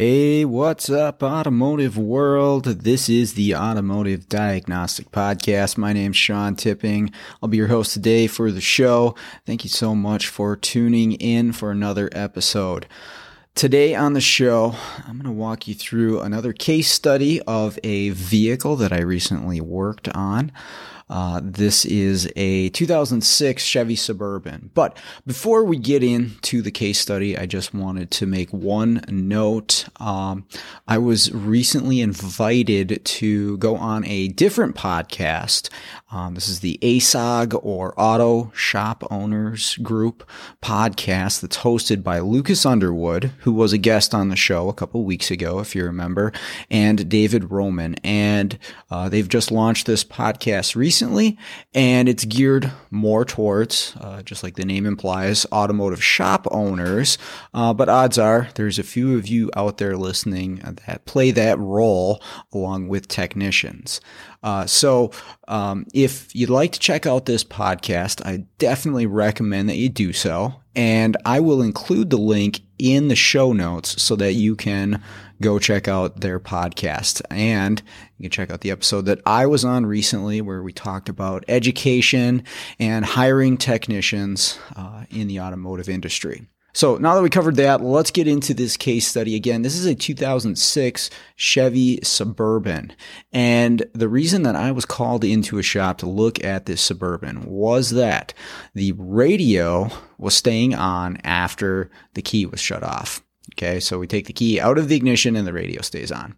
Hey, what's up, automotive world? This is the Automotive Diagnostic Podcast. My name's Sean Tipping. I'll be your host today for the show. Thank you so much for tuning in for another episode. Today on the show, I'm going to walk you through another case study of a vehicle that I recently worked on. Uh, this is a 2006 Chevy Suburban. But before we get into the case study, I just wanted to make one note. Um, I was recently invited to go on a different podcast. Um, this is the ASOG or Auto Shop Owners Group podcast that's hosted by Lucas Underwood, who was a guest on the show a couple weeks ago, if you remember, and David Roman. And uh, they've just launched this podcast recently recently, and it's geared more towards, uh, just like the name implies, automotive shop owners. Uh, but odds are there's a few of you out there listening that play that role along with technicians. Uh, so, um, if you'd like to check out this podcast, I definitely recommend that you do so. And I will include the link in the show notes so that you can go check out their podcast. And you can check out the episode that I was on recently where we talked about education and hiring technicians uh, in the automotive industry. So now that we covered that, let's get into this case study again. This is a 2006 Chevy Suburban. And the reason that I was called into a shop to look at this Suburban was that the radio was staying on after the key was shut off. Okay, so we take the key out of the ignition and the radio stays on.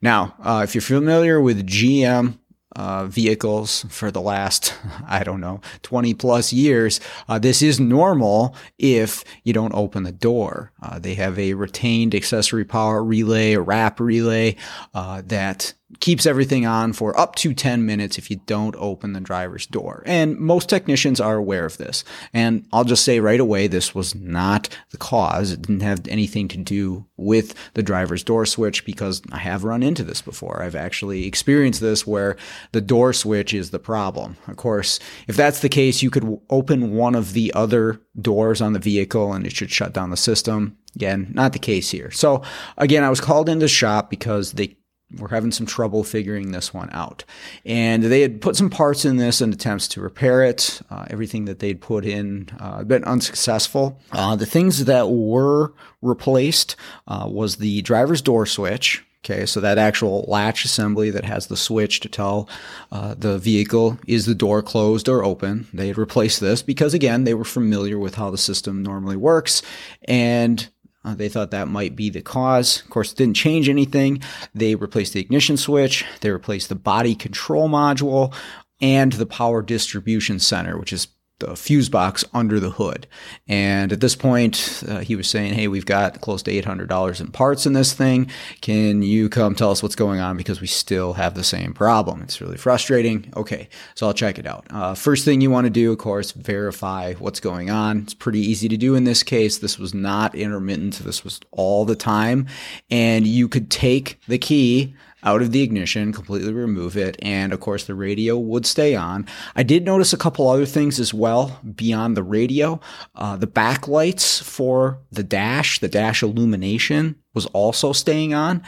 Now, uh, if you're familiar with GM uh, vehicles for the last, I don't know, 20 plus years. Uh, this is normal if you don't open the door. Uh, they have a retained accessory power relay, a RAP relay uh, that keeps everything on for up to 10 minutes if you don't open the driver's door. And most technicians are aware of this. And I'll just say right away, this was not the cause. It didn't have anything to do with the driver's door switch because I have run into this before. I've actually experienced this where the door switch is the problem. Of course, if that's the case, you could open one of the other doors on the vehicle and it should shut down the system. Again, not the case here. So again, I was called into shop because they were having some trouble figuring this one out. And they had put some parts in this in attempts to repair it. Uh, everything that they'd put in uh, been unsuccessful. Uh, the things that were replaced uh, was the driver's door switch. Okay, so that actual latch assembly that has the switch to tell uh, the vehicle is the door closed or open. They had replaced this because, again, they were familiar with how the system normally works. And uh, they thought that might be the cause. Of course, didn't change anything. They replaced the ignition switch, they replaced the body control module, and the power distribution center, which is the fuse box under the hood. And at this point, uh, he was saying, Hey, we've got close to $800 in parts in this thing. Can you come tell us what's going on? Because we still have the same problem. It's really frustrating. Okay, so I'll check it out. Uh, first thing you want to do, of course, verify what's going on. It's pretty easy to do in this case. This was not intermittent, this was all the time. And you could take the key out of the ignition, completely remove it, and of course the radio would stay on. I did notice a couple other things as well beyond the radio. Uh, the backlights for the dash, the dash illumination was also staying on.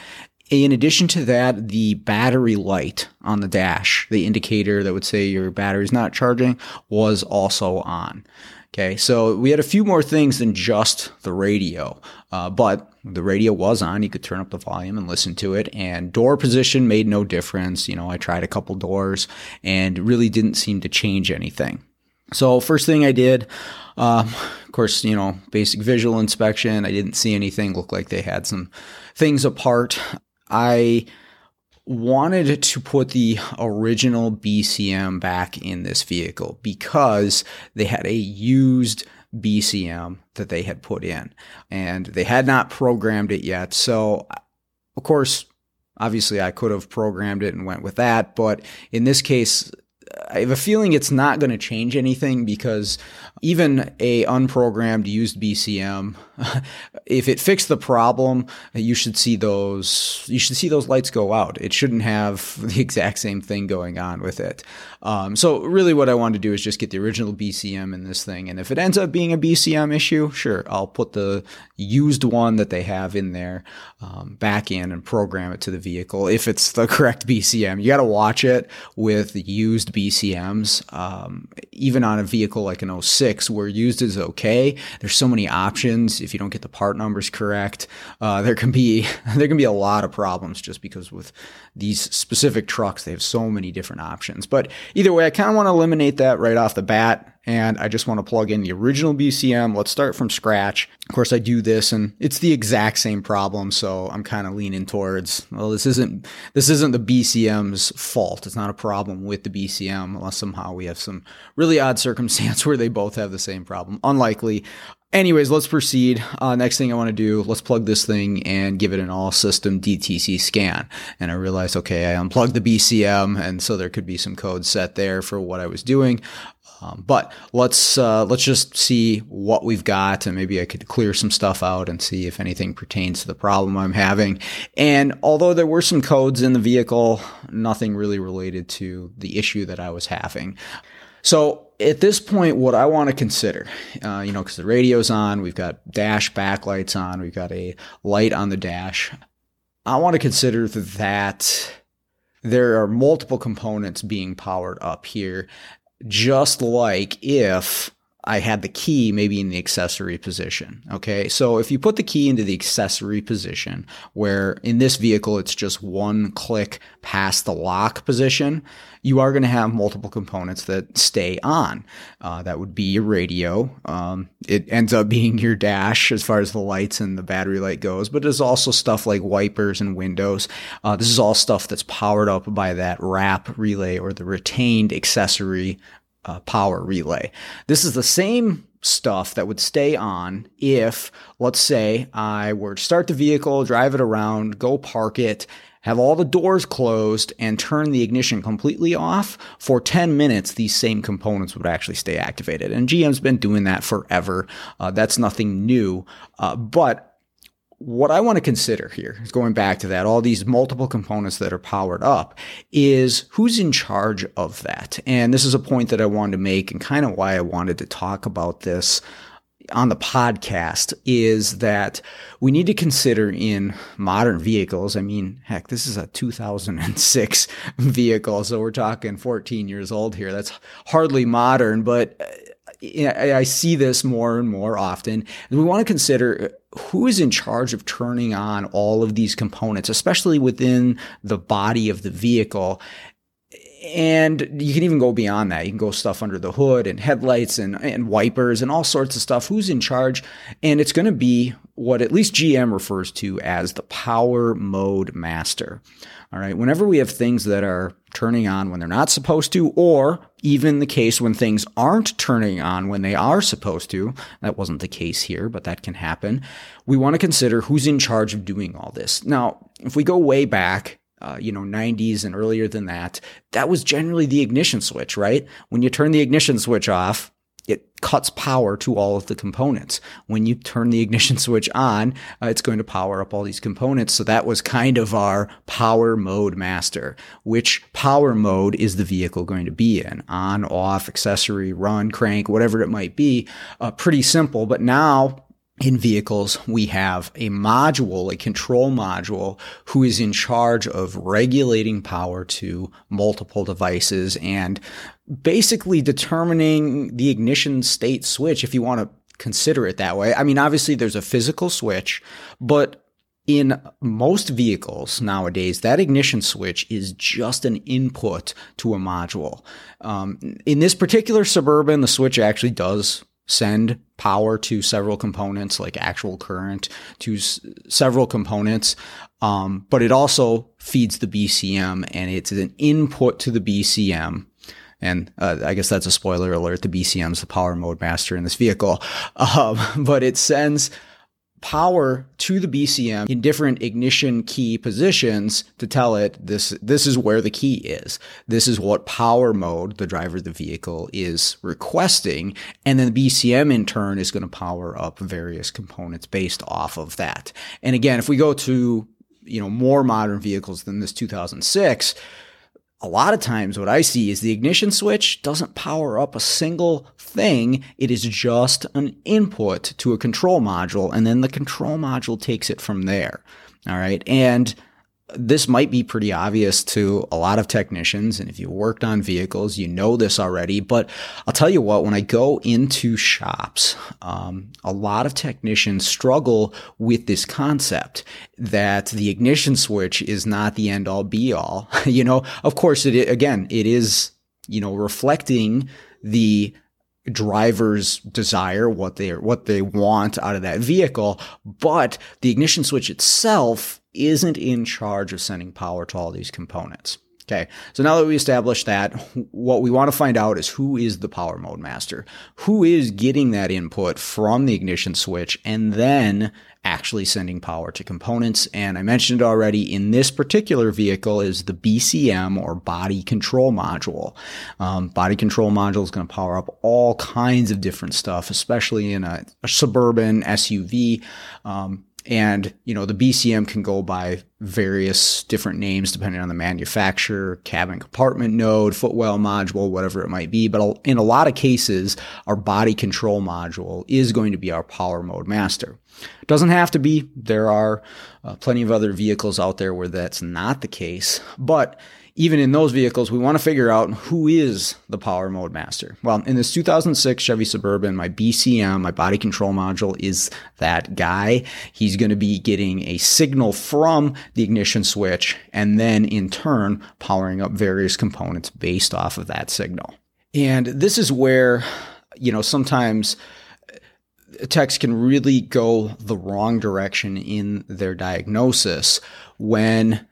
In addition to that, the battery light on the dash, the indicator that would say your battery is not charging, was also on. Okay, so we had a few more things than just the radio, uh, but the radio was on. You could turn up the volume and listen to it, and door position made no difference. You know, I tried a couple doors and really didn't seem to change anything. So, first thing I did, um, of course, you know, basic visual inspection. I didn't see anything. Looked like they had some things apart. I wanted to put the original BCM back in this vehicle because they had a used BCM that they had put in and they had not programmed it yet. So, of course, Obviously, I could have programmed it and went with that, but in this case, I have a feeling it's not going to change anything because even a unprogrammed used BCM, if it fixed the problem, you should see those you should see those lights go out. It shouldn't have the exact same thing going on with it. Um, so really, what I want to do is just get the original BCM in this thing, and if it ends up being a BCM issue, sure, I'll put the used one that they have in there um, back in and program it to the vehicle. If it's the correct BCM, you got to watch it with used BCMs. Um, even on a vehicle like an 06, where used is okay, there's so many options. If you don't get the part numbers correct, uh, there can be there can be a lot of problems just because with these specific trucks, they have so many different options. But either way, I kind of want to eliminate that right off the bat. And I just want to plug in the original BCM. Let's start from scratch. Of course, I do this and it's the exact same problem. So I'm kind of leaning towards, well, this isn't, this isn't the BCM's fault. It's not a problem with the BCM unless somehow we have some really odd circumstance where they both have the same problem. Unlikely. Anyways, let's proceed. Uh, next thing I want to do, let's plug this thing and give it an all system DTC scan. And I realized, okay, I unplugged the BCM, and so there could be some code set there for what I was doing. Um, but let's uh, let's just see what we've got, and maybe I could clear some stuff out and see if anything pertains to the problem I'm having. And although there were some codes in the vehicle, nothing really related to the issue that I was having. So at this point, what I want to consider, uh, you know, because the radio's on, we've got dash backlights on, we've got a light on the dash. I want to consider that there are multiple components being powered up here, just like if I had the key maybe in the accessory position. Okay. So if you put the key into the accessory position, where in this vehicle it's just one click past the lock position, you are going to have multiple components that stay on. Uh, that would be your radio. Um, it ends up being your dash as far as the lights and the battery light goes, but there's also stuff like wipers and windows. Uh, this is all stuff that's powered up by that RAP relay or the retained accessory uh, power relay. This is the same stuff that would stay on if, let's say, I were to start the vehicle, drive it around, go park it, have all the doors closed, and turn the ignition completely off. For 10 minutes, these same components would actually stay activated. And GM's been doing that forever. Uh, that's nothing new. Uh, but what I want to consider here is going back to that, all these multiple components that are powered up is who's in charge of that. And this is a point that I wanted to make and kind of why I wanted to talk about this on the podcast is that we need to consider in modern vehicles. I mean, heck, this is a 2006 vehicle, so we're talking 14 years old here. That's hardly modern, but uh, I see this more and more often. And we want to consider uh, who is in charge of turning on all of these components, especially within the body of the vehicle. And you can even go beyond that. You can go stuff under the hood and headlights and, and wipers and all sorts of stuff. Who's in charge? And it's going to be what at least GM refers to as the power mode master. All right. Whenever we have things that are turning on when they're not supposed to, or even the case when things aren't turning on when they are supposed to, that wasn't the case here, but that can happen. We want to consider who's in charge of doing all this. Now, if we go way back, uh, you know, 90s and earlier than that, that was generally the ignition switch, right? When you turn the ignition switch off, it cuts power to all of the components. When you turn the ignition switch on, uh, it's going to power up all these components. So that was kind of our power mode master. Which power mode is the vehicle going to be in? On, off, accessory, run, crank, whatever it might be. Uh, pretty simple. But now in vehicles, we have a module, a control module, who is in charge of regulating power to multiple devices and basically determining the ignition state switch, if you want to consider it that way. I mean, obviously, there's a physical switch, but in most vehicles nowadays, that ignition switch is just an input to a module. Um, in this particular Suburban, the switch actually does send power to several components, like actual current to s- several components. Um, but it also feeds the BCM and it's an input to the BCM. And uh, I guess that's a spoiler alert. The BCM is the power mode master in this vehicle. Um, but it sends power to the BCM in different ignition key positions to tell it this this is where the key is. This is what power mode the driver of the vehicle is requesting, and then the BCM in turn is going to power up various components based off of that. And again, if we go to you know more modern vehicles than this 2006 a lot of times what I see is the ignition switch doesn't power up a single thing. It is just an input to a control module, and then the control module takes it from there. All right. And this might be pretty obvious to a lot of technicians. And if you worked on vehicles, you know this already. But I'll tell you what, when I go into shops, um, a lot of technicians struggle with this concept that the ignition switch is not the end all be all. you know, of course, it, again, it is, you know, reflecting the driver's desire, what they what they want out of that vehicle, but the ignition switch itself isn't in charge of sending power to all these components. Okay, so now that we established that, what we want to find out is who is the power mode master? Who is getting that input from the ignition switch and then actually sending power to components? And I mentioned already in this particular vehicle is the BCM or body control module. Um, body control module is going to power up all kinds of different stuff, especially in a, a suburban SUV. Um, and, you know, the BCM can go by various different names depending on the manufacturer, cabin compartment node, footwell module, whatever it might be. But in a lot of cases, our body control module is going to be our power mode master. It doesn't have to be. There are uh, plenty of other vehicles out there where that's not the case. But even in those vehicles, we want to figure out who is the power mode master. Well, in this 2006 Chevy Suburban, my BCM, my body control module is that guy. He's going to be getting a signal from the ignition switch and then in turn powering up various components based off of that signal. And this is where, you know, sometimes uh, techs can really go the wrong direction in their diagnosis when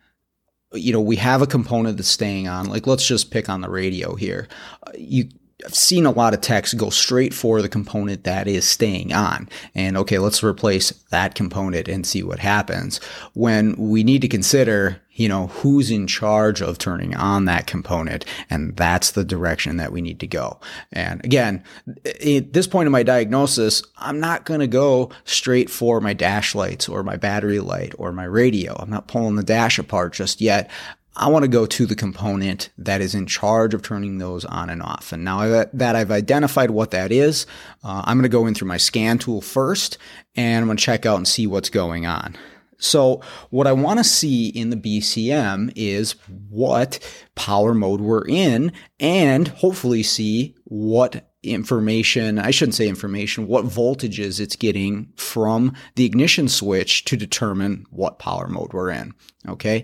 you know, we have a component that's staying on. Like, let's just pick on the radio here. Uh, you I've seen a lot of techs go straight for the component that is staying on. And okay, let's replace that component and see what happens. When we need to consider, you know, who's in charge of turning on that component. And that's the direction that we need to go. And again, at this point in my diagnosis, I'm not going to go straight for my dash lights or my battery light or my radio. I'm not pulling the dash apart just yet. I want to go to the component that is in charge of turning those on and off. And now that I've identified what that is, uh, I'm going to go in through my scan tool first and I'm going to check out and see what's going on. So what I want to see in the BCM is what power mode we're in and hopefully see what information, I shouldn't say information, what voltages it's getting from the ignition switch to determine what power mode we're in. Okay.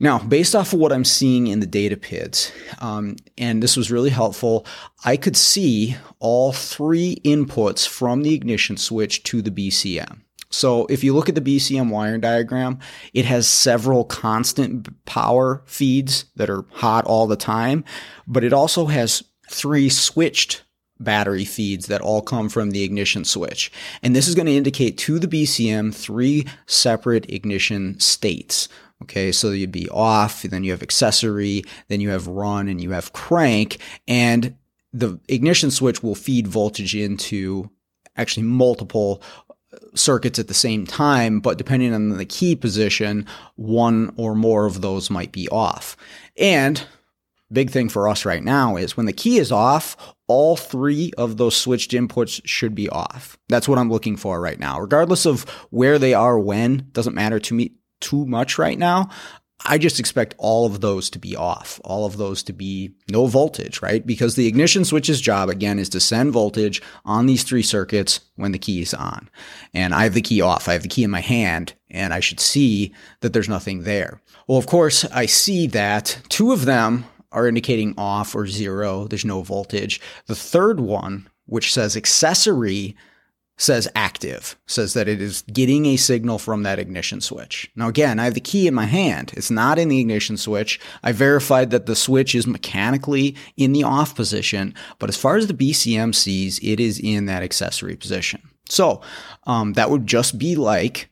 Now, based off of what I'm seeing in the data PIDs, um, and this was really helpful, I could see all three inputs from the ignition switch to the BCM. So if you look at the BCM wiring diagram, it has several constant power feeds that are hot all the time, but it also has three switched battery feeds that all come from the ignition switch. And this is going to indicate to the BCM three separate ignition states. Okay, so you'd be off, then you have accessory, then you have run, and you have crank, and the ignition switch will feed voltage into actually multiple uh, circuits at the same time, but depending on the key position, one or more of those might be off. And big thing for us right now is when the key is off, all three of those switched inputs should be off. That's what I'm looking for right now. Regardless of where they are when, doesn't matter to me too much right now. I just expect all of those to be off, all of those to be no voltage, right? Because the ignition switch's job, again, is to send voltage on these three circuits when the key is on. And I have the key off. I have the key in my hand, and I should see that there's nothing there. Well, of course, I see that two of them are indicating off or zero. There's no voltage. The third one, which says accessory, says active, says that it is getting a signal from that ignition switch. Now, again, I have the key in my hand. It's not in the ignition switch. I verified that the switch is mechanically in the off position, but as far as the BCM sees, it is in that accessory position. So um, that would just be like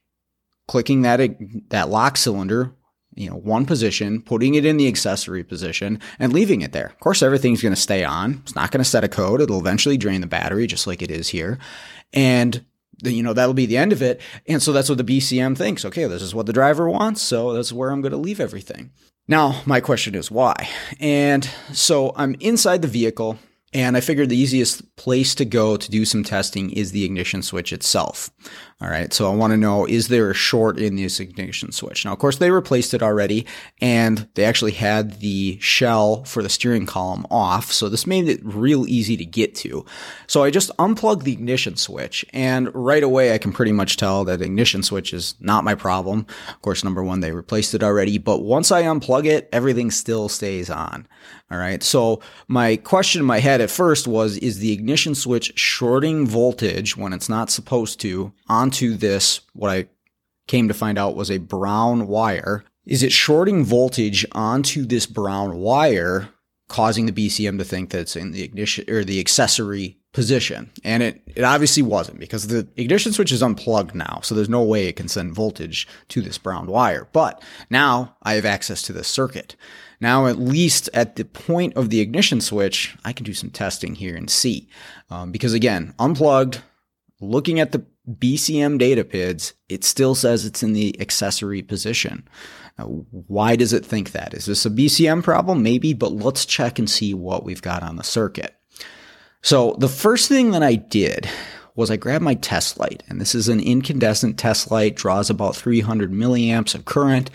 clicking that that lock cylinder, you know, one position, putting it in the accessory position, and leaving it there. Of course, everything's going to stay on. It's not going to set a code. It'll eventually drain the battery, just like it is here, and you know that'll be the end of it. And so that's what the BCM thinks. Okay, this is what the driver wants, so that's where I'm going to leave everything. Now, my question is why? And so I'm inside the vehicle. And I figured the easiest place to go to do some testing is the ignition switch itself. All right. So I want to know, is there a short in this ignition switch? Now, of course, they replaced it already and they actually had the shell for the steering column off. So this made it real easy to get to. So I just unplugged the ignition switch and right away I can pretty much tell that ignition switch is not my problem. Of course, number one, they replaced it already, but once I unplug it, everything still stays on. All right. So my question in my head at first was, is the ignition switch shorting voltage when it's not supposed to onto this, what I came to find out was a brown wire? Is it shorting voltage onto this brown wire, causing the BCM to think that it's in the ignition or the accessory position. And it, it obviously wasn't because the ignition switch is unplugged now. So there's no way it can send voltage to this brown wire. But now I have access to this circuit. Now, at least at the point of the ignition switch, I can do some testing here and see. Um, because again, unplugged, looking at the BCM data PIDs, it still says it's in the accessory position. Now, why does it think that? Is this a BCM problem? Maybe, but let's check and see what we've got on the circuit. So the first thing that I did was I grabbed my test light, and this is an incandescent test light, draws about 300 milliamps of current,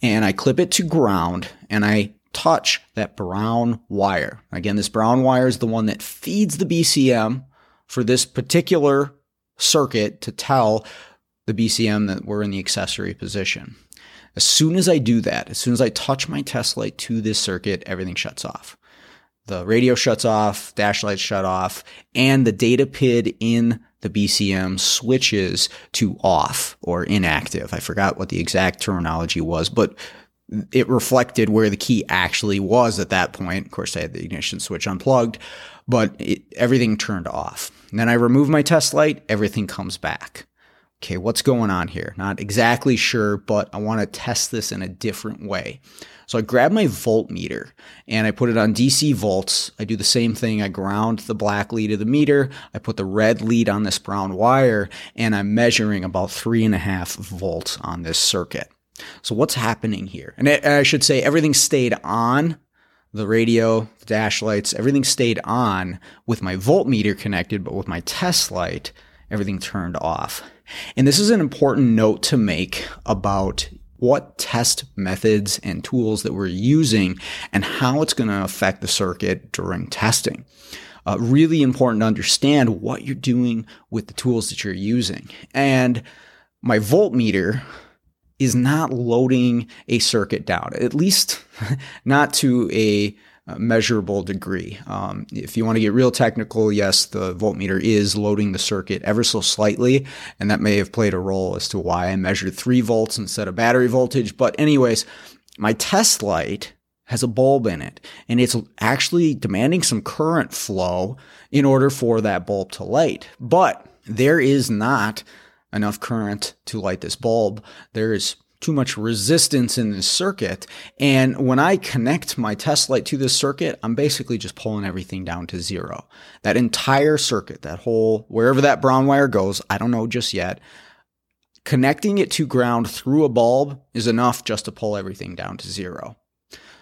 and I clip it to ground, and I touch that brown wire. Again, this brown wire is the one that feeds the BCM for this particular circuit to tell the BCM that we're in the accessory position. As soon as I do that, as soon as I touch my test light to this circuit, everything shuts off. The radio shuts off, dash lights shut off, and the data PID in the BCM switches to off or inactive. I forgot what the exact terminology was, but it reflected where the key actually was at that point. Of course, I had the ignition switch unplugged, but it, everything turned off. And then I remove my test light, everything comes back. Okay, what's going on here? Not exactly sure, but I want to test this in a different way. So I grab my voltmeter and I put it on DC volts. I do the same thing. I ground the black lead of the meter. I put the red lead on this brown wire and I'm measuring about three and a half volts on this circuit. So what's happening here? And I should say everything stayed on the radio, the dash lights, everything stayed on with my voltmeter connected, but with my test light, everything turned off. And this is an important note to make about what test methods and tools that we're using and how it's going to affect the circuit during testing. Uh, really important to understand what you're doing with the tools that you're using. And my voltmeter is not loading a circuit down, at least not to a measurable degree. Um, if you want to get real technical, yes, the voltmeter is loading the circuit ever so slightly, and that may have played a role as to why I measured three volts instead of battery voltage. But, anyways, my test light has a bulb in it, and it's actually demanding some current flow in order for that bulb to light. But there is not enough current to light this bulb. There is too much resistance in this circuit. And when I connect my test light to this circuit, I'm basically just pulling everything down to zero. That entire circuit, that whole, wherever that brown wire goes, I don't know just yet. Connecting it to ground through a bulb is enough just to pull everything down to zero.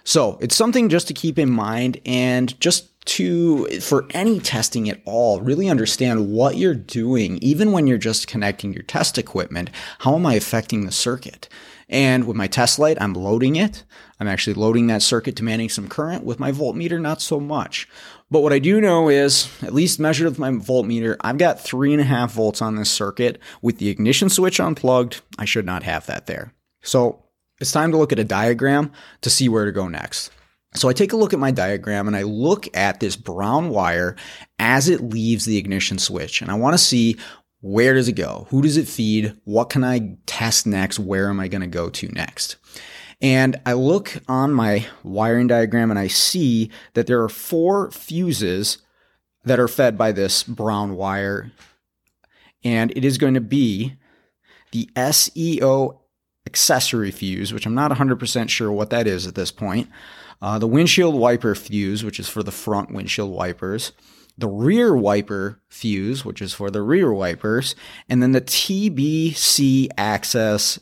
So it's something just to keep in mind and just to, for any testing at all, really understand what you're doing, even when you're just connecting your test equipment. How am I affecting the circuit? And with my test light, I'm loading it. I'm actually loading that circuit demanding some current. With my voltmeter, not so much. But what I do know is, at least measured with my voltmeter, I've got three and a half volts on this circuit. With the ignition switch unplugged, I should not have that there. So it's time to look at a diagram to see where to go next. So I take a look at my diagram and I look at this brown wire as it leaves the ignition switch. And I want to see where does it go? Who does it feed? What can I test next? Where am I going to go to next? And I look on my wiring diagram and I see that there are four fuses that are fed by this brown wire. and it is going to be the SEO accessory fuse, which I'm not 100% sure what that is at this point, uh, the windshield wiper fuse, which is for the front windshield wipers, the rear wiper fuse, which is for the rear wipers, and then the TBC access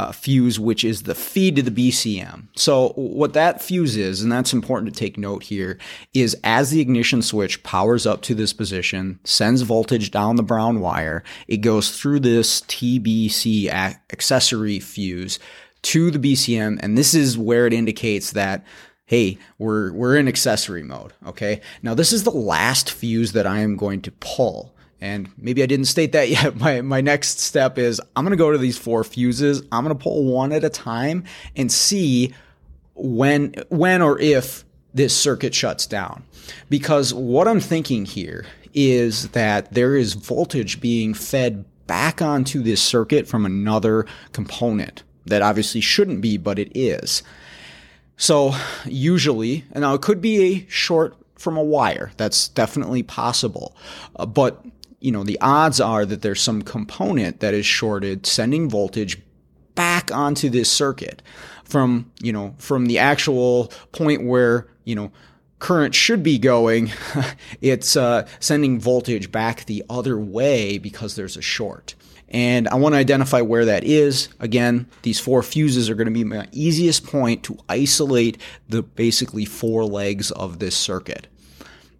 uh, fuse, which is the feed to the BCM. So, what that fuse is, and that's important to take note here, is as the ignition switch powers up to this position, sends voltage down the brown wire, it goes through this TBC accessory fuse to the BCM, and this is where it indicates that hey, we're we're in accessory mode. Okay. Now this is the last fuse that I am going to pull. And maybe I didn't state that yet. My, my next step is I'm going to go to these four fuses. I'm going to pull one at a time and see when, when or if this circuit shuts down. Because what I'm thinking here is that there is voltage being fed back onto this circuit from another component that obviously shouldn't be, but it is. So usually, and now it could be a short from a wire. That's definitely possible. Uh, but you know, the odds are that there's some component that is shorted sending voltage back onto this circuit from, you know, from the actual point where, you know, current should be going, it's uh, sending voltage back the other way because there's a short. And I want to identify where that is. Again, these four fuses are going to be my easiest point to isolate the basically four legs of this circuit.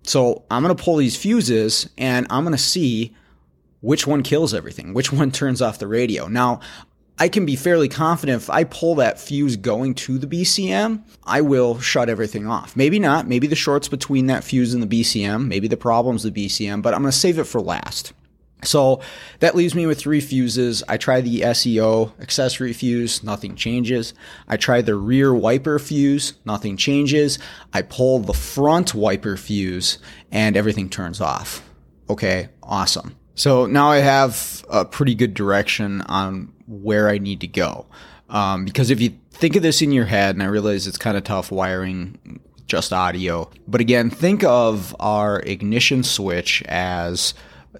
So I'm going to pull these fuses and I'm going to see which one kills everything, which one turns off the radio. Now, I can be fairly confident if I pull that fuse going to the BCM, I will shut everything off. Maybe not. Maybe the short's between that fuse and the BCM. Maybe the problem's the BCM, but I'm going to save it for last. So that leaves me with three fuses. I try the SEO accessory fuse, nothing changes. I try the rear wiper fuse, nothing changes. I pull the front wiper fuse and everything turns off. Okay, awesome. So now I have a pretty good direction on where I need to go. Um, because if you think of this in your head, and I realize it's kind of tough wiring just audio, but again, think of our ignition switch as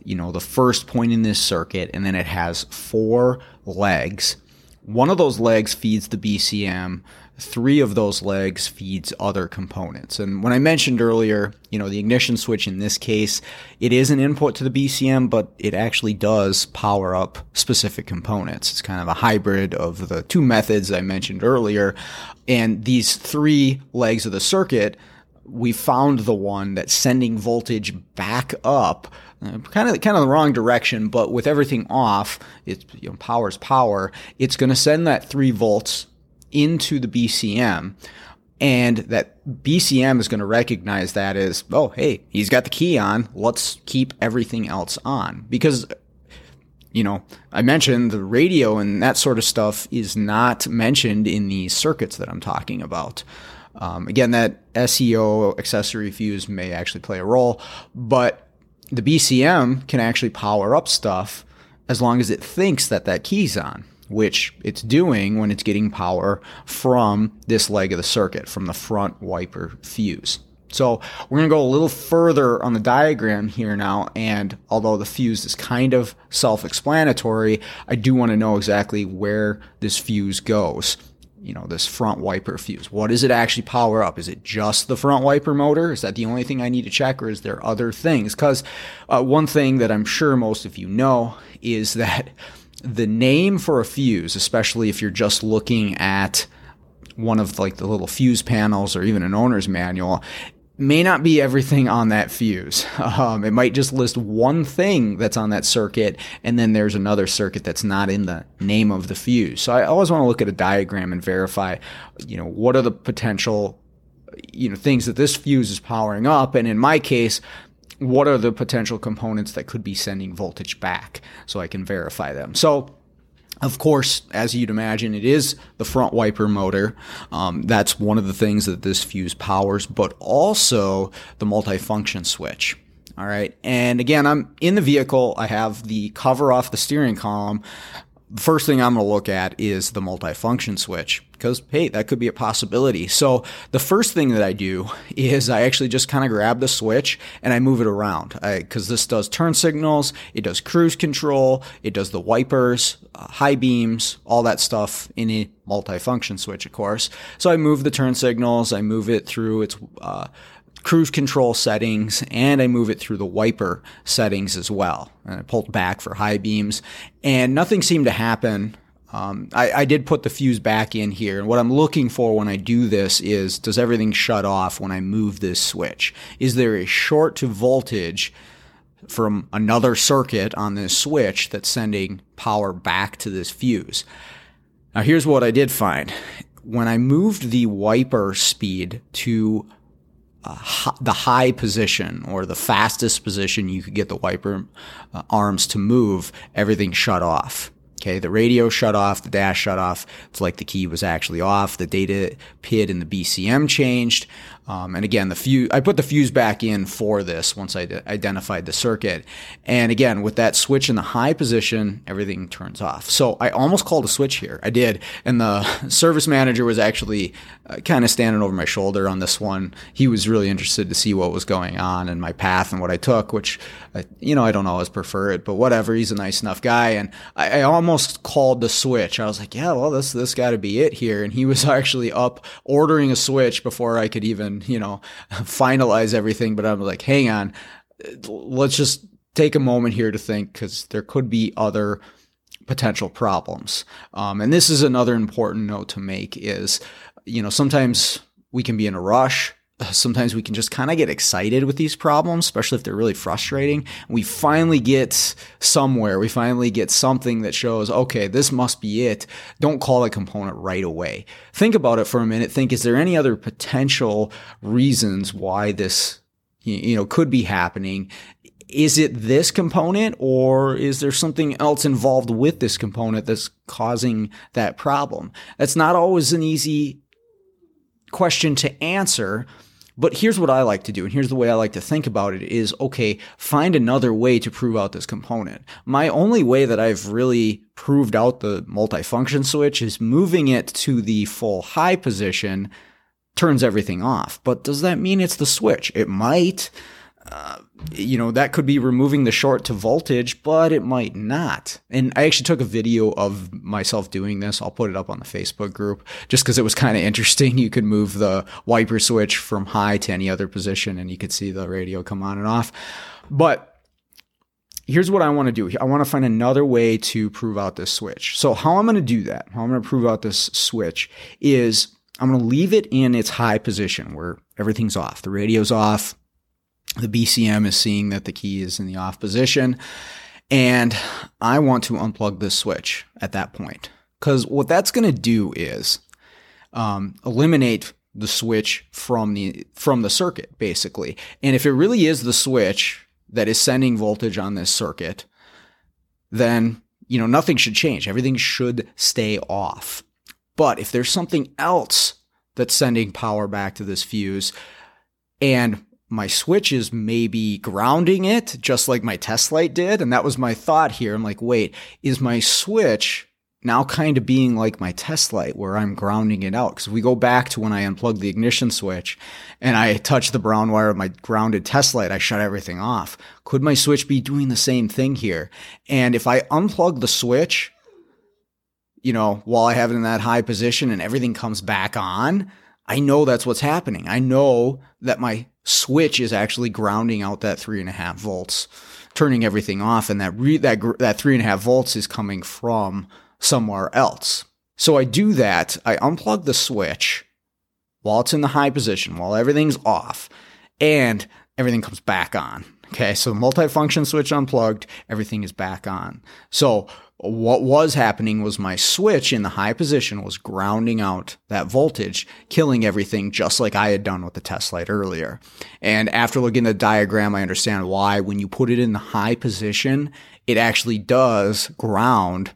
you know, the first point in this circuit, and then it has four legs. One of those legs feeds the BCM. Three of those legs feeds other components. And when I mentioned earlier, you know, the ignition switch in this case, it is an input to the BCM, but it actually does power up specific components. It's kind of a hybrid of the two methods I mentioned earlier. And these three legs of the circuit, we found the one that's sending voltage back up kind of kind of the wrong direction, but with everything off, it's you know, power's power. It's going to send that three volts into the BCM, and that BCM is going to recognize that as oh hey he's got the key on. Let's keep everything else on because. You know, I mentioned the radio and that sort of stuff is not mentioned in these circuits that I'm talking about. Um, again, that SEO accessory fuse may actually play a role, but the BCM can actually power up stuff as long as it thinks that that key's on, which it's doing when it's getting power from this leg of the circuit, from the front wiper fuse. So we're going to go a little further on the diagram here now. And although the fuse is kind of self-explanatory, I do want to know exactly where this fuse goes you know, this front wiper fuse. What does it actually power up? Is it just the front wiper motor? Is that the only thing I need to check, or is there other things? Because uh, one thing that I'm sure most of you know is that the name for a fuse, especially if you're just looking at one of like the little fuse panels or even an owner's manual, may not be everything on that fuse. Um, it might just list one thing that's on that circuit, and then there's another circuit that's not in the name of the fuse. So I always want to look at a diagram and verify, you know, what are the potential, you know, things that this fuse is powering up, and in my case, what are the potential components that could be sending voltage back, so I can verify them. So of course, as you'd imagine, it is the front wiper motor. Um, that's one of the things that this fuse powers, but also the multifunction switch. All right. And again, I'm in the vehicle. I have the cover off the steering column. First thing I'm going to look at is the multifunction switch because, hey, that could be a possibility. So the first thing that I do is I actually just kind of grab the switch and I move it around because this does turn signals, it does cruise control, it does the wipers, uh, high beams, all that stuff in a multifunction switch, of course. So I move the turn signals, I move it through its uh, cruise control settings and I move it through the wiper settings as well. And I pulled back for high beams and nothing seemed to happen. Um, I, I, did put the fuse back in here. And what I'm looking for when I do this is, does everything shut off when I move this switch? Is there a short to voltage from another circuit on this switch that's sending power back to this fuse? Now here's what I did find. When I moved the wiper speed to uh, the high position or the fastest position you could get the wiper uh, arms to move, everything shut off. Okay, the radio shut off, the dash shut off. It's like the key was actually off. The data PID and the BCM changed. Um, and again, the fuse, I put the fuse back in for this once I d- identified the circuit. And again, with that switch in the high position, everything turns off. So I almost called a switch here. I did. And the service manager was actually uh, kind of standing over my shoulder on this one. He was really interested to see what was going on and my path and what I took, which, uh, you know, I don't always prefer it, but whatever. He's a nice enough guy. And I, I almost called the switch. I was like, yeah, well, this, this got to be it here. And he was actually up ordering a switch before I could even you know, finalize everything. But I'm like, hang on, let's just take a moment here to think because there could be other potential problems. Um, and this is another important note to make is, you know, sometimes we can be in a rush sometimes we can just kind of get excited with these problems, especially if they're really frustrating. We finally get somewhere. We finally get something that shows, okay, this must be it. Don't call a component right away. Think about it for a minute. Think, is there any other potential reasons why this, you know, could be happening? Is it this component or is there something else involved with this component that's causing that problem? That's not always an easy question to answer but here's what I like to do, and here's the way I like to think about it is okay, find another way to prove out this component. My only way that I've really proved out the multifunction switch is moving it to the full high position turns everything off. But does that mean it's the switch? It might. Uh, you know, that could be removing the short to voltage, but it might not. And I actually took a video of myself doing this. I'll put it up on the Facebook group just because it was kind of interesting. You could move the wiper switch from high to any other position and you could see the radio come on and off. But here's what I want to do. I want to find another way to prove out this switch. So how I'm going to do that, how I'm going to prove out this switch is I'm going to leave it in its high position where everything's off. The radio's off the BCM is seeing that the key is in the off position. And I want to unplug this switch at that point. Because what that's going to do is um, eliminate the switch from the from the circuit, basically. And if it really is the switch that is sending voltage on this circuit, then you know nothing should change. Everything should stay off. But if there's something else that's sending power back to this fuse, and my switch is maybe grounding it just like my test light did. And that was my thought here. I'm like, wait, is my switch now kind of being like my test light where I'm grounding it out? Because we go back to when I unplugged the ignition switch and I touched the brown wire of my grounded test light, I shut everything off. Could my switch be doing the same thing here? And if I unplug the switch, you know, while I have it in that high position and everything comes back on, I know that's what's happening. I know that my switch is actually grounding out that three and a half volts, turning everything off, and that re- that that three and a half volts is coming from somewhere else. So I do that. I unplug the switch while it's in the high position, while everything's off, and everything comes back on. Okay, so multifunction switch unplugged, everything is back on. So what was happening was my switch in the high position was grounding out that voltage, killing everything just like I had done with the test light earlier. And after looking at the diagram, I understand why when you put it in the high position, it actually does ground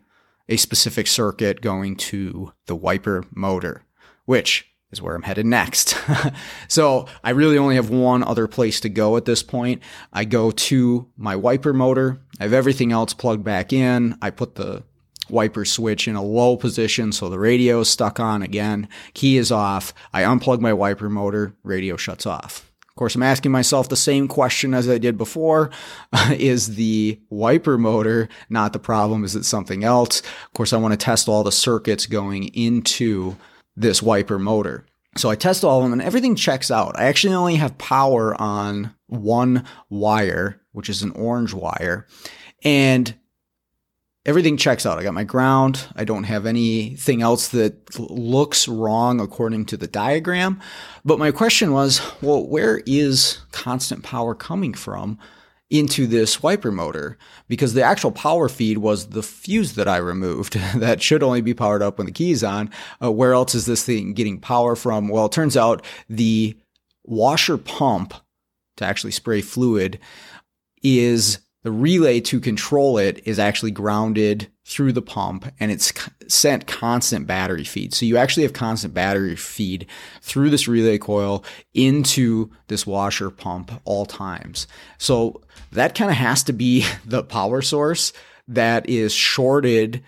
a specific circuit going to the wiper motor, which is where I'm headed next. so I really only have one other place to go at this point. I go to my wiper motor. I have everything else plugged back in. I put the wiper switch in a low position. So the radio is stuck on again. Key is off. I unplug my wiper motor. Radio shuts off. Of course, I'm asking myself the same question as I did before. is the wiper motor not the problem? Is it something else? Of course, I want to test all the circuits going into this wiper motor. So I test all of them and everything checks out. I actually only have power on one wire, which is an orange wire. And everything checks out. I got my ground. I don't have anything else that looks wrong according to the diagram. But my question was, well, where is constant power coming from into this wiper motor? Because the actual power feed was the fuse that I removed that should only be powered up when the key is on. Uh, where else is this thing getting power from? Well, it turns out the washer pump to actually spray fluid is the relay to control it is actually grounded through the pump and it's sent constant battery feed. So you actually have constant battery feed through this relay coil into this washer pump all times. So that kind of has to be the power source that is shorted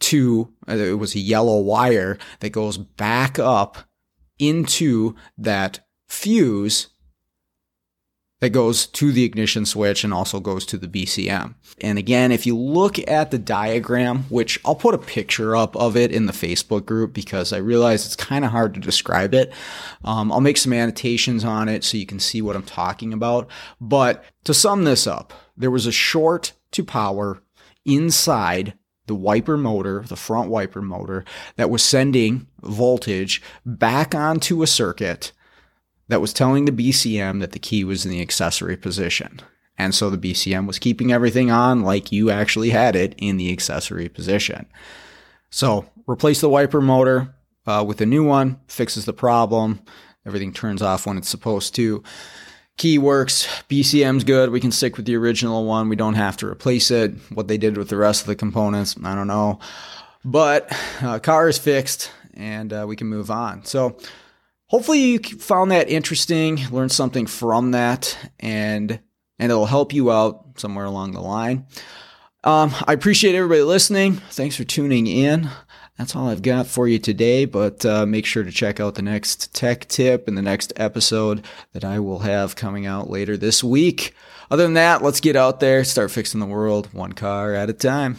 to, uh, it was a yellow wire that goes back up into that fuse that goes to the ignition switch and also goes to the BCM. And again, if you look at the diagram, which I'll put a picture up of it in the Facebook group because I realize it's kind of hard to describe it. Um, I'll make some annotations on it so you can see what I'm talking about. But to sum this up, there was a short to power inside the wiper motor, the front wiper motor, that was sending voltage back onto a circuit that was telling the BCM that the key was in the accessory position. And so the BCM was keeping everything on like you actually had it in the accessory position. So replace the wiper motor uh, with a new one, fixes the problem. Everything turns off when it's supposed to. Key works, BCM's good. We can stick with the original one. We don't have to replace it. What they did with the rest of the components, I don't know. But uh, car is fixed and uh, we can move on. So hopefully you found that interesting, learned something from that, and and it'll help you out somewhere along the line. Um, I appreciate everybody listening. Thanks for tuning in. That's all I've got for you today, but uh, make sure to check out the next tech tip and the next episode that I will have coming out later this week. Other than that, let's get out there, start fixing the world one car at a time.